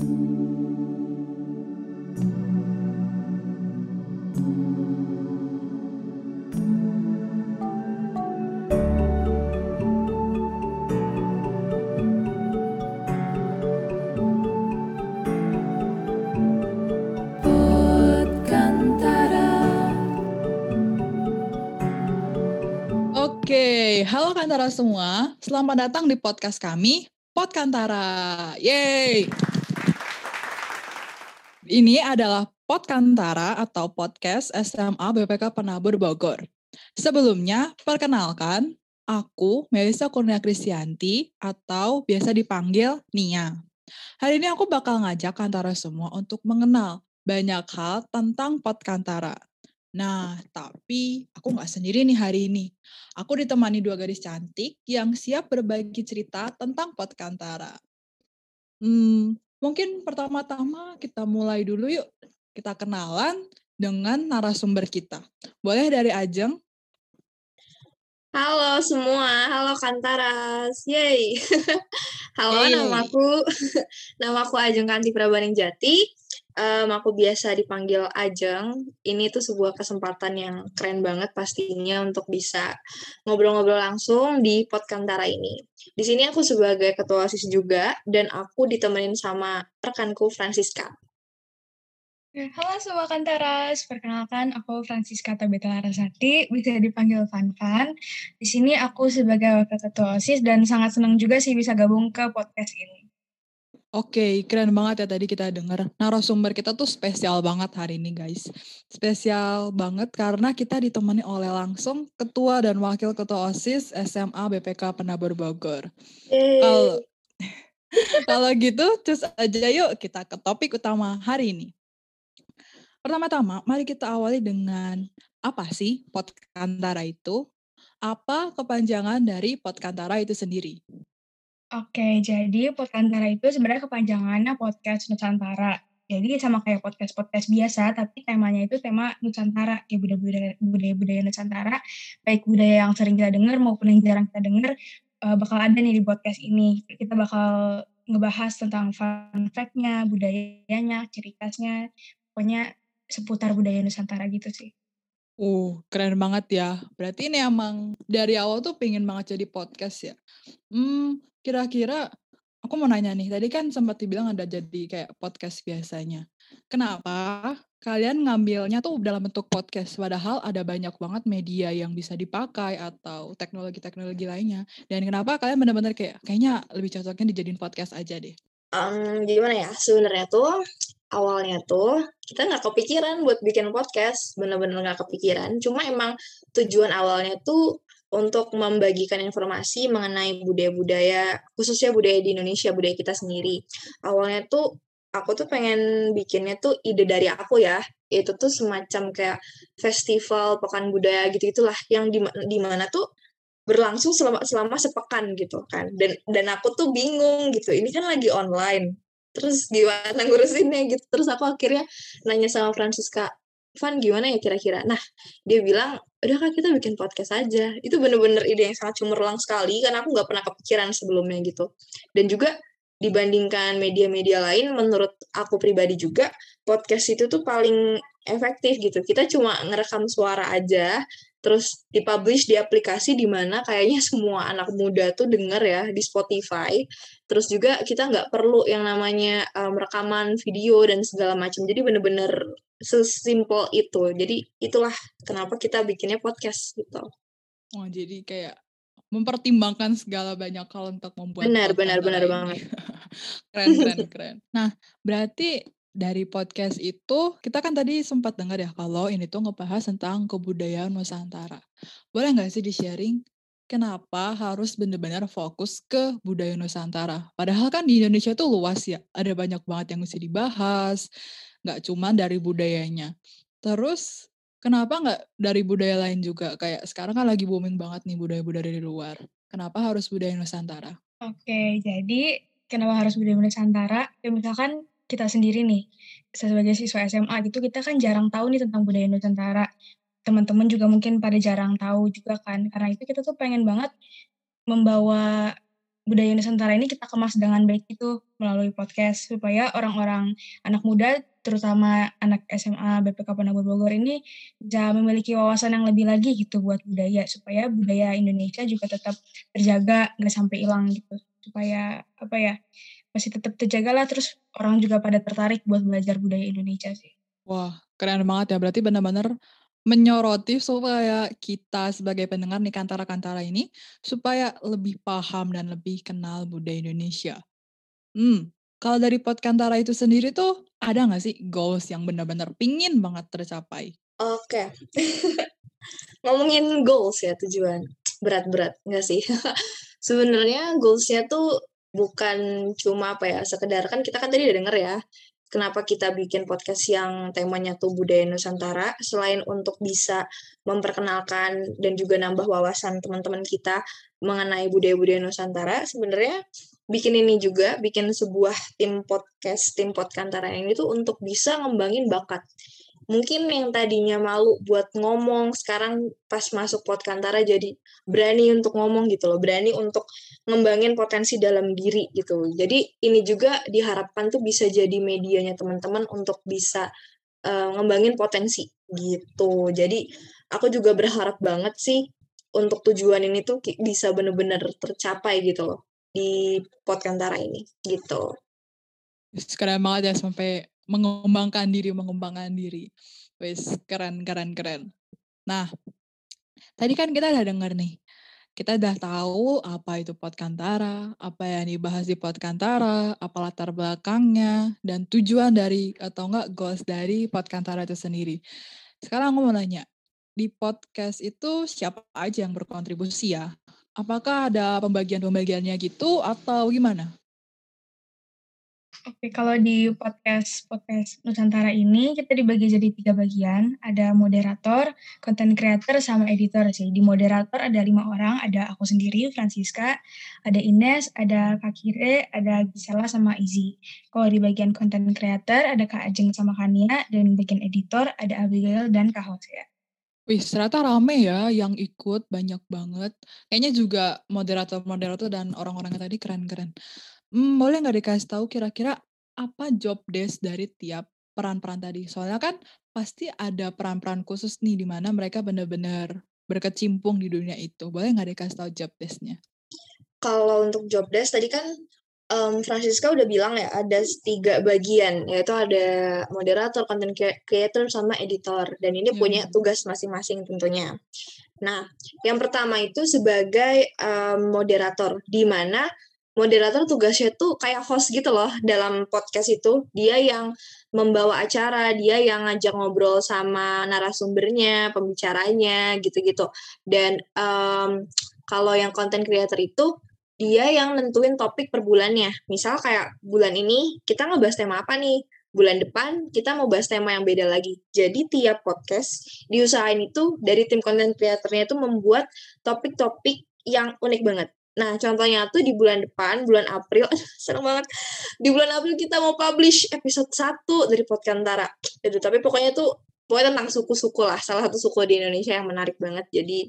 Oke, halo Kantara semua. Selamat datang di podcast kami, Pod Kantara. Yeay! Ini adalah Pod Kantara atau podcast SMA BPK Penabur Bogor. Sebelumnya, perkenalkan, aku Melisa Kurnia Kristianti atau biasa dipanggil Nia. Hari ini aku bakal ngajak Kantara semua untuk mengenal banyak hal tentang Pod Kantara. Nah, tapi aku nggak sendiri nih hari ini. Aku ditemani dua gadis cantik yang siap berbagi cerita tentang Podkantara. Hmm, mungkin pertama-tama kita mulai dulu yuk. Kita kenalan dengan narasumber kita. Boleh dari Ajeng? Halo semua, halo Kantaras, yay. halo, namaku namaku Ajeng Kanti Prabaning Jati. Um, aku biasa dipanggil Ajeng. Ini tuh sebuah kesempatan yang keren banget pastinya untuk bisa ngobrol-ngobrol langsung di Podkantara ini. Di sini aku sebagai ketua OSIS juga dan aku ditemenin sama rekanku Francisca. Halo semua Kantaras, perkenalkan aku Francisca Tabita Larasati, bisa dipanggil Fan Fan. Di sini aku sebagai wakil ketua OSIS dan sangat senang juga sih bisa gabung ke podcast ini. Oke, keren banget ya tadi kita dengar. Narasumber kita tuh spesial banget hari ini, guys. Spesial banget karena kita ditemani oleh langsung Ketua dan Wakil Ketua OSIS SMA BPK Penabur Bogor. Kalau kalau gitu, cus aja yuk kita ke topik utama hari ini. Pertama-tama, mari kita awali dengan apa sih Podkantara itu? Apa kepanjangan dari Podkantara itu sendiri? Oke, jadi Podkantara itu sebenarnya kepanjangannya podcast Nusantara. Jadi sama kayak podcast-podcast biasa, tapi temanya itu tema Nusantara, kayak budaya-budaya budaya-budaya Nusantara, baik budaya yang sering kita dengar maupun yang jarang kita dengar, eh, bakal ada nih di podcast ini. Kita bakal ngebahas tentang fun fact-nya, budayanya, ciri khasnya, pokoknya seputar budaya Nusantara gitu sih. Uh, keren banget ya. Berarti ini emang dari awal tuh pengen banget jadi podcast ya. Hmm, kira-kira aku mau nanya nih. Tadi kan sempat dibilang ada jadi kayak podcast biasanya. Kenapa kalian ngambilnya tuh dalam bentuk podcast? Padahal ada banyak banget media yang bisa dipakai atau teknologi-teknologi lainnya. Dan kenapa kalian benar-benar kayak kayaknya lebih cocoknya dijadiin podcast aja deh? um, gimana ya sebenarnya tuh awalnya tuh kita nggak kepikiran buat bikin podcast. Bener-bener nggak kepikiran. Cuma emang tujuan awalnya tuh untuk membagikan informasi mengenai budaya-budaya khususnya budaya di Indonesia budaya kita sendiri. Awalnya tuh aku tuh pengen bikinnya tuh ide dari aku ya. Itu tuh semacam kayak festival pekan budaya gitu gitulah yang di di mana tuh berlangsung selama selama sepekan gitu kan. Dan dan aku tuh bingung gitu. Ini kan lagi online terus gimana ngurusinnya gitu. Terus aku akhirnya nanya sama Francisca Van gimana ya kira-kira? Nah dia bilang udah kak kita bikin podcast aja. Itu bener-bener ide yang sangat cemerlang sekali karena aku nggak pernah kepikiran sebelumnya gitu. Dan juga dibandingkan media-media lain menurut aku pribadi juga podcast itu tuh paling efektif gitu. Kita cuma ngerekam suara aja terus dipublish di aplikasi di mana kayaknya semua anak muda tuh denger ya di Spotify. Terus juga kita nggak perlu yang namanya um, rekaman video dan segala macam. Jadi bener-bener sesimpel itu. Jadi itulah kenapa kita bikinnya podcast gitu. Oh, jadi kayak mempertimbangkan segala banyak hal untuk membuat Benar, benar, benar ini. banget. keren, keren, keren. Nah, berarti dari podcast itu kita kan tadi sempat dengar ya kalau ini tuh ngebahas tentang kebudayaan Nusantara. Boleh nggak sih di-sharing kenapa harus benar-benar fokus ke budaya Nusantara? Padahal kan di Indonesia tuh luas ya, ada banyak banget yang mesti dibahas, nggak cuma dari budayanya. Terus kenapa nggak dari budaya lain juga? Kayak sekarang kan lagi booming banget nih budaya-budaya dari luar. Kenapa harus budaya Nusantara? Oke, jadi kenapa harus budaya Nusantara? Ya misalkan kita sendiri nih, sebagai siswa SMA gitu, kita kan jarang tahu nih tentang budaya Nusantara. Teman-teman juga mungkin pada jarang tahu juga kan. Karena itu kita tuh pengen banget membawa budaya Nusantara ini kita kemas dengan baik itu melalui podcast supaya orang-orang anak muda terutama anak SMA BPK Penabur Bogor ini bisa memiliki wawasan yang lebih lagi gitu buat budaya supaya budaya Indonesia juga tetap terjaga nggak sampai hilang gitu supaya apa ya masih tetap terjaga lah terus orang juga pada tertarik buat belajar budaya Indonesia sih. Wah keren banget ya berarti benar-benar menyoroti supaya kita sebagai pendengar nih kantara-kantara ini supaya lebih paham dan lebih kenal budaya Indonesia. Hmm, kalau dari Podkantara itu sendiri tuh ada nggak sih goals yang benar-benar pingin banget tercapai? Oke. Ngomongin goals ya tujuan. Berat-berat nggak sih? Sebenarnya goalsnya tuh bukan cuma apa ya, sekedar kan kita kan tadi udah denger ya, kenapa kita bikin podcast yang temanya tuh budaya Nusantara selain untuk bisa memperkenalkan dan juga nambah wawasan teman-teman kita mengenai budaya-budaya Nusantara sebenarnya bikin ini juga bikin sebuah tim podcast tim podcastantara ini tuh untuk bisa ngembangin bakat mungkin yang tadinya malu buat ngomong sekarang pas masuk Podkantara jadi berani untuk ngomong gitu loh berani untuk ngembangin potensi dalam diri gitu. Jadi ini juga diharapkan tuh bisa jadi medianya teman-teman untuk bisa uh, ngembangin potensi gitu. Jadi aku juga berharap banget sih untuk tujuan ini tuh bisa bener-bener tercapai gitu loh di Podkantara ini gitu. Sekarang banget ya sampai mengembangkan diri, mengembangkan diri. Wis keren, keren, keren. Nah, tadi kan kita udah denger nih, kita udah tahu apa itu Podkantara, apa yang dibahas di Podkantara, apa latar belakangnya, dan tujuan dari atau enggak goals dari Podkantara itu sendiri. Sekarang aku mau nanya, di podcast itu siapa aja yang berkontribusi ya? Apakah ada pembagian-pembagiannya gitu atau gimana? Oke, kalau di podcast podcast Nusantara ini kita dibagi jadi tiga bagian. Ada moderator, content creator, sama editor sih. Di moderator ada lima orang, ada aku sendiri, Francisca, ada Ines, ada Kak Kire, ada Gisela, sama Izzy. Kalau di bagian content creator ada Kak Ajeng sama Kania, dan bagian editor ada Abigail dan Kak Hosea. Wih, ternyata rame ya yang ikut, banyak banget. Kayaknya juga moderator-moderator dan orang-orangnya tadi keren-keren. Hmm, boleh nggak dikasih tahu kira-kira apa job desk dari tiap peran-peran tadi? Soalnya kan pasti ada peran-peran khusus nih di mana mereka benar-benar berkecimpung di dunia itu. Boleh nggak dikasih tahu job desk-nya? Kalau untuk job desk tadi kan um, Francisca udah bilang ya ada tiga bagian yaitu ada moderator, content creator sama editor dan ini hmm. punya tugas masing-masing tentunya. Nah, yang pertama itu sebagai um, moderator di mana moderator tugasnya tuh kayak host gitu loh dalam podcast itu. Dia yang membawa acara, dia yang ngajak ngobrol sama narasumbernya, pembicaranya, gitu-gitu. Dan um, kalau yang content creator itu dia yang nentuin topik per bulannya. Misal kayak bulan ini kita ngebahas tema apa nih? Bulan depan kita mau bahas tema yang beda lagi. Jadi tiap podcast diusahain itu dari tim content creatornya itu membuat topik-topik yang unik banget. Nah, contohnya tuh di bulan depan, bulan April, seneng banget. Di bulan April kita mau publish episode 1 dari Podkantara. Aduh, tapi pokoknya tuh pokoknya tentang suku-suku lah. Salah satu suku di Indonesia yang menarik banget. Jadi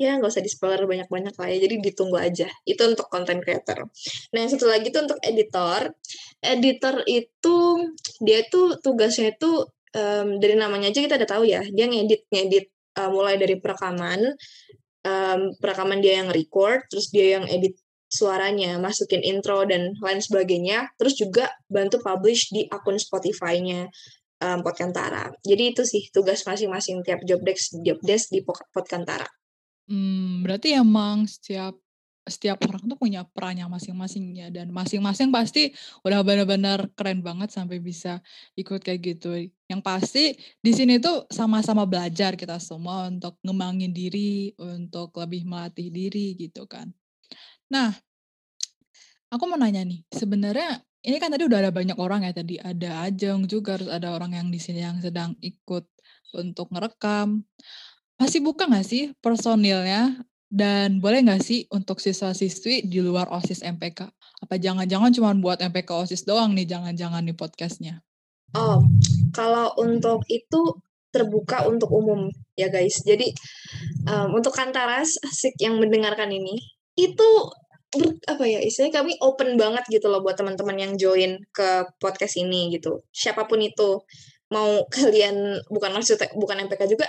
ya nggak usah di-spoiler banyak-banyak lah ya. Jadi ditunggu aja. Itu untuk content creator. Nah, yang satu lagi tuh untuk editor. Editor itu dia tuh tugasnya itu um, dari namanya aja kita udah tahu ya. Dia ngedit ngedit uh, mulai dari perekaman um, perekaman dia yang record, terus dia yang edit suaranya, masukin intro dan lain sebagainya, terus juga bantu publish di akun Spotify-nya um, Podkantara. Jadi itu sih tugas masing-masing tiap job desk job desk di Podkantara. Hmm, berarti emang setiap setiap orang tuh punya perannya masing-masing ya dan masing-masing pasti udah benar-benar keren banget sampai bisa ikut kayak gitu. Yang pasti di sini tuh sama-sama belajar kita semua untuk ngembangin diri, untuk lebih melatih diri gitu kan. Nah, aku mau nanya nih, sebenarnya ini kan tadi udah ada banyak orang ya tadi ada Ajeng juga harus ada orang yang di sini yang sedang ikut untuk ngerekam. Masih buka nggak sih personilnya dan boleh nggak sih untuk siswa-siswi di luar OSIS MPK? Apa jangan-jangan cuma buat MPK OSIS doang nih, jangan-jangan nih podcastnya? Oh, kalau untuk itu terbuka untuk umum ya guys. Jadi um, untuk kantaras asik yang mendengarkan ini, itu ber, apa ya istilahnya kami open banget gitu loh buat teman-teman yang join ke podcast ini gitu siapa pun itu mau kalian bukan maksud bukan MPK juga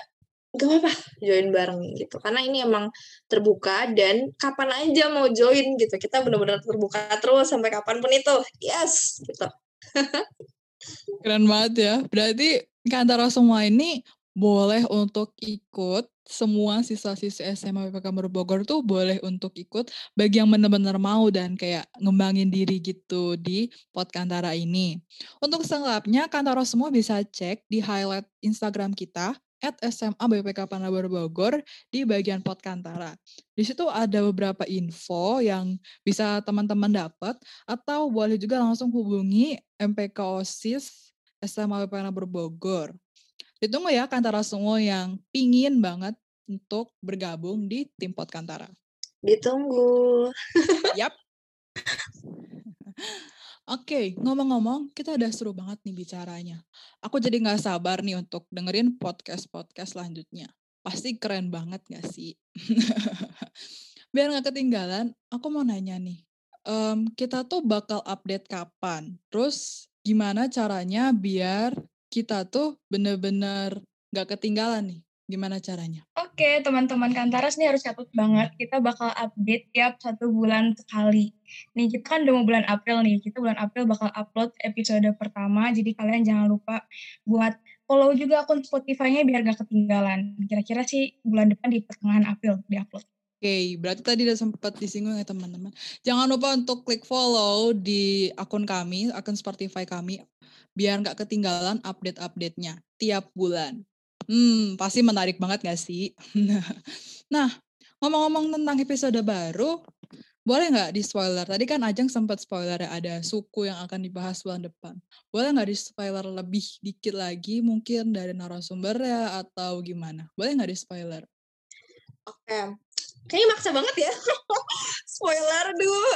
gak apa-apa join bareng gitu. Karena ini emang terbuka dan kapan aja mau join gitu. Kita benar-benar terbuka terus sampai kapan pun itu. Yes gitu. Keren banget ya. Berarti antara semua ini boleh untuk ikut semua siswa-siswa SMA PPK Bogor tuh boleh untuk ikut bagi yang benar-benar mau dan kayak ngembangin diri gitu di Pot Kantara ini. Untuk selengkapnya, Kantara semua bisa cek di highlight Instagram kita at SMA BPK Panabur Bogor di bagian Pot Kantara. Di situ ada beberapa info yang bisa teman-teman dapat atau boleh juga langsung hubungi MPK OSIS SMA BPK Panabur Bogor. Ditunggu ya Kantara semua yang pingin banget untuk bergabung di tim Pot Kantara. Ditunggu. Yap. Oke, okay, ngomong-ngomong, kita udah seru banget nih bicaranya. Aku jadi nggak sabar nih untuk dengerin podcast-podcast selanjutnya. Pasti keren banget gak sih? Biar nggak ketinggalan, aku mau nanya nih. Um, kita tuh bakal update kapan? Terus gimana caranya biar kita tuh bener-bener gak ketinggalan nih. Gimana caranya? Oke, teman-teman Kantaras nih harus catat banget. Kita bakal update tiap satu bulan sekali. Nih, kita kan udah mau bulan April nih. Kita bulan April bakal upload episode pertama. Jadi kalian jangan lupa buat follow juga akun Spotify-nya biar gak ketinggalan. Kira-kira sih bulan depan di pertengahan April di-upload. Oke, okay, berarti tadi udah sempat disinggung ya teman-teman. Jangan lupa untuk klik follow di akun kami, akun Spotify kami, biar nggak ketinggalan update-update-nya tiap bulan. Hmm, pasti menarik banget gak sih? nah, ngomong-ngomong tentang episode baru, boleh nggak di spoiler? Tadi kan Ajeng sempat spoiler ya, ada suku yang akan dibahas bulan depan. Boleh nggak di spoiler lebih dikit lagi mungkin dari narasumber ya atau gimana? Boleh nggak di spoiler? Oke, kayaknya maksa banget ya. spoiler dulu.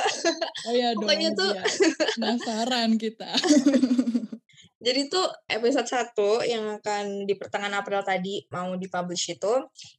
Oh iya dong. Pokoknya tuh ya. penasaran kita. Jadi tuh episode 1 yang akan di pertengahan April tadi mau dipublish itu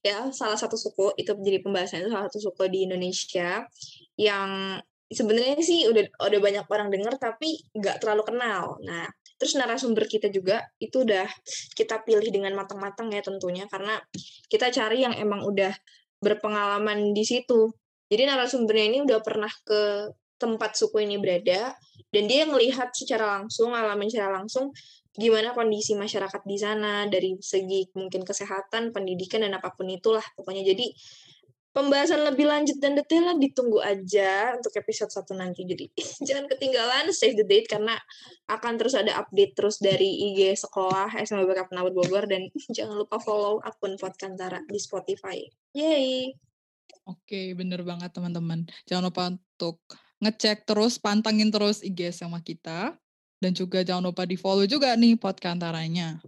ya salah satu suku itu menjadi pembahasan itu salah satu suku di Indonesia yang sebenarnya sih udah udah banyak orang dengar tapi nggak terlalu kenal. Nah, terus narasumber kita juga itu udah kita pilih dengan matang-matang ya tentunya karena kita cari yang emang udah berpengalaman di situ. Jadi narasumbernya ini udah pernah ke tempat suku ini berada dan dia melihat secara langsung alamin secara langsung gimana kondisi masyarakat di sana dari segi mungkin kesehatan pendidikan dan apa pun itulah pokoknya. Jadi pembahasan lebih lanjut dan detail lah ditunggu aja untuk episode satu nanti. Jadi jangan ketinggalan save the date karena akan terus ada update terus dari IG sekolah SMA BK Penabur Bogor. Dan jangan lupa follow akun Podkantara di Spotify. Yay! Oke, bener banget teman-teman. Jangan lupa untuk ngecek terus, pantangin terus IG sama kita. Dan juga jangan lupa di follow juga nih podkantaranya.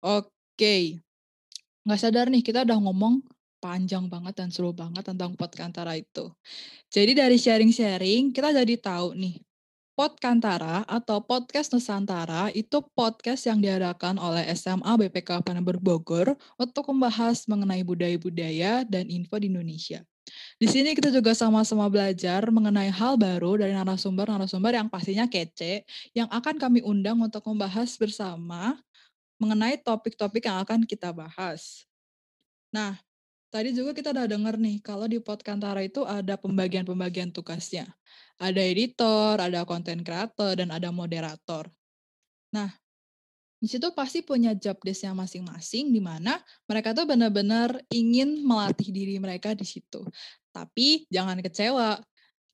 Oke. Nggak sadar nih, kita udah ngomong panjang banget dan seru banget tentang Podkantara itu. Jadi dari sharing-sharing, kita jadi tahu nih, Podkantara atau Podcast Nusantara itu podcast yang diadakan oleh SMA BPK Penambur Bogor untuk membahas mengenai budaya-budaya dan info di Indonesia. Di sini kita juga sama-sama belajar mengenai hal baru dari narasumber-narasumber yang pastinya kece, yang akan kami undang untuk membahas bersama mengenai topik-topik yang akan kita bahas. Nah, tadi juga kita udah dengar nih, kalau di Podkantara itu ada pembagian-pembagian tugasnya. Ada editor, ada konten kreator, dan ada moderator. Nah, di situ pasti punya job desk-nya masing-masing di mana mereka tuh benar-benar ingin melatih diri mereka di situ. Tapi jangan kecewa.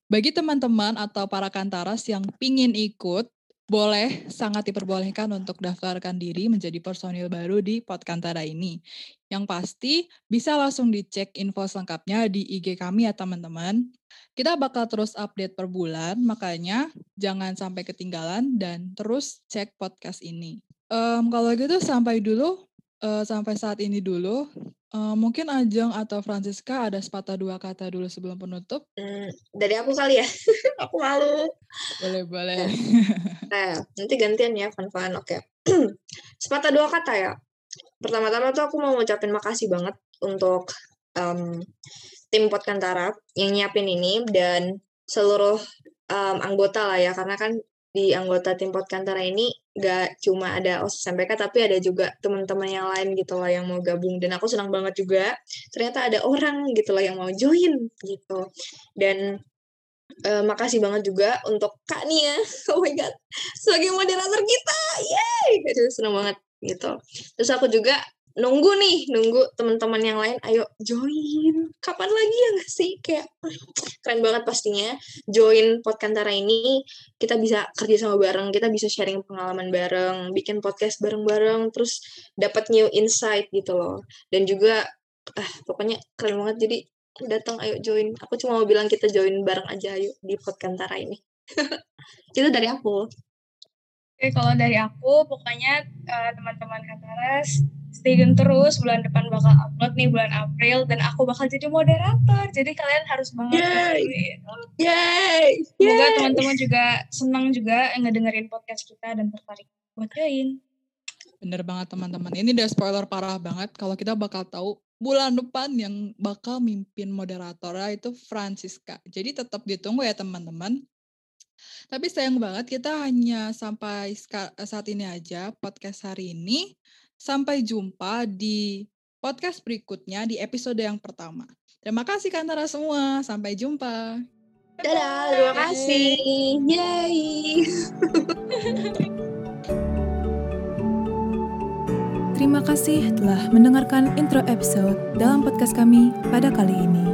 Bagi teman-teman atau para kantaras yang pingin ikut, boleh sangat diperbolehkan untuk daftarkan diri menjadi personil baru di Podkantara ini. Yang pasti bisa langsung dicek info selengkapnya di IG kami ya teman-teman. Kita bakal terus update per bulan, makanya jangan sampai ketinggalan dan terus cek podcast ini. Um, kalau gitu sampai dulu, uh, sampai saat ini dulu. Uh, mungkin Ajeng atau Francisca ada sepatah dua kata dulu sebelum penutup? Hmm, dari aku kali ya. aku malu. Boleh, boleh. Nah, nanti gantian ya, Fan-Fan. Oke. sepatah dua kata ya. Pertama-tama tuh aku mau ngucapin makasih banget untuk um, tim Potkantara yang nyiapin ini dan seluruh um, anggota lah ya karena kan di anggota tim Potkantara ini gak cuma ada OSIS MPK tapi ada juga teman-teman yang lain gitu lah yang mau gabung dan aku senang banget juga ternyata ada orang gitu lah yang mau join gitu dan uh, makasih banget juga untuk Kak Nia. Oh my god. Sebagai moderator kita. Yay senang banget gitu. Terus aku juga nunggu nih nunggu teman-teman yang lain. Ayo join. Kapan lagi ya nggak sih? Kayak keren banget pastinya join Podkantara ini. Kita bisa kerja sama bareng kita bisa sharing pengalaman bareng bikin podcast bareng-bareng terus dapat new insight gitu loh. Dan juga ah pokoknya keren banget. Jadi datang ayo join aku cuma mau bilang kita join bareng aja ayo di Podkantara ini itu dari aku Oke, kalau dari aku, pokoknya uh, teman-teman Kataras, stay tune terus. Bulan depan bakal upload nih bulan April, dan aku bakal jadi moderator. Jadi kalian harus banget. Yay! Yay! Semoga teman-teman juga senang juga ngedengerin podcast kita dan tertarik buat join. Bener banget teman-teman. Ini udah spoiler parah banget. Kalau kita bakal tahu bulan depan yang bakal mimpin moderatornya itu Francisca. Jadi tetap ditunggu ya teman-teman. Tapi sayang banget kita hanya sampai saat ini aja podcast hari ini. Sampai jumpa di podcast berikutnya di episode yang pertama. Terima kasih Kantara semua. Sampai jumpa. Dadah, terima kasih. Yay. Terima kasih telah mendengarkan intro episode dalam podcast kami pada kali ini.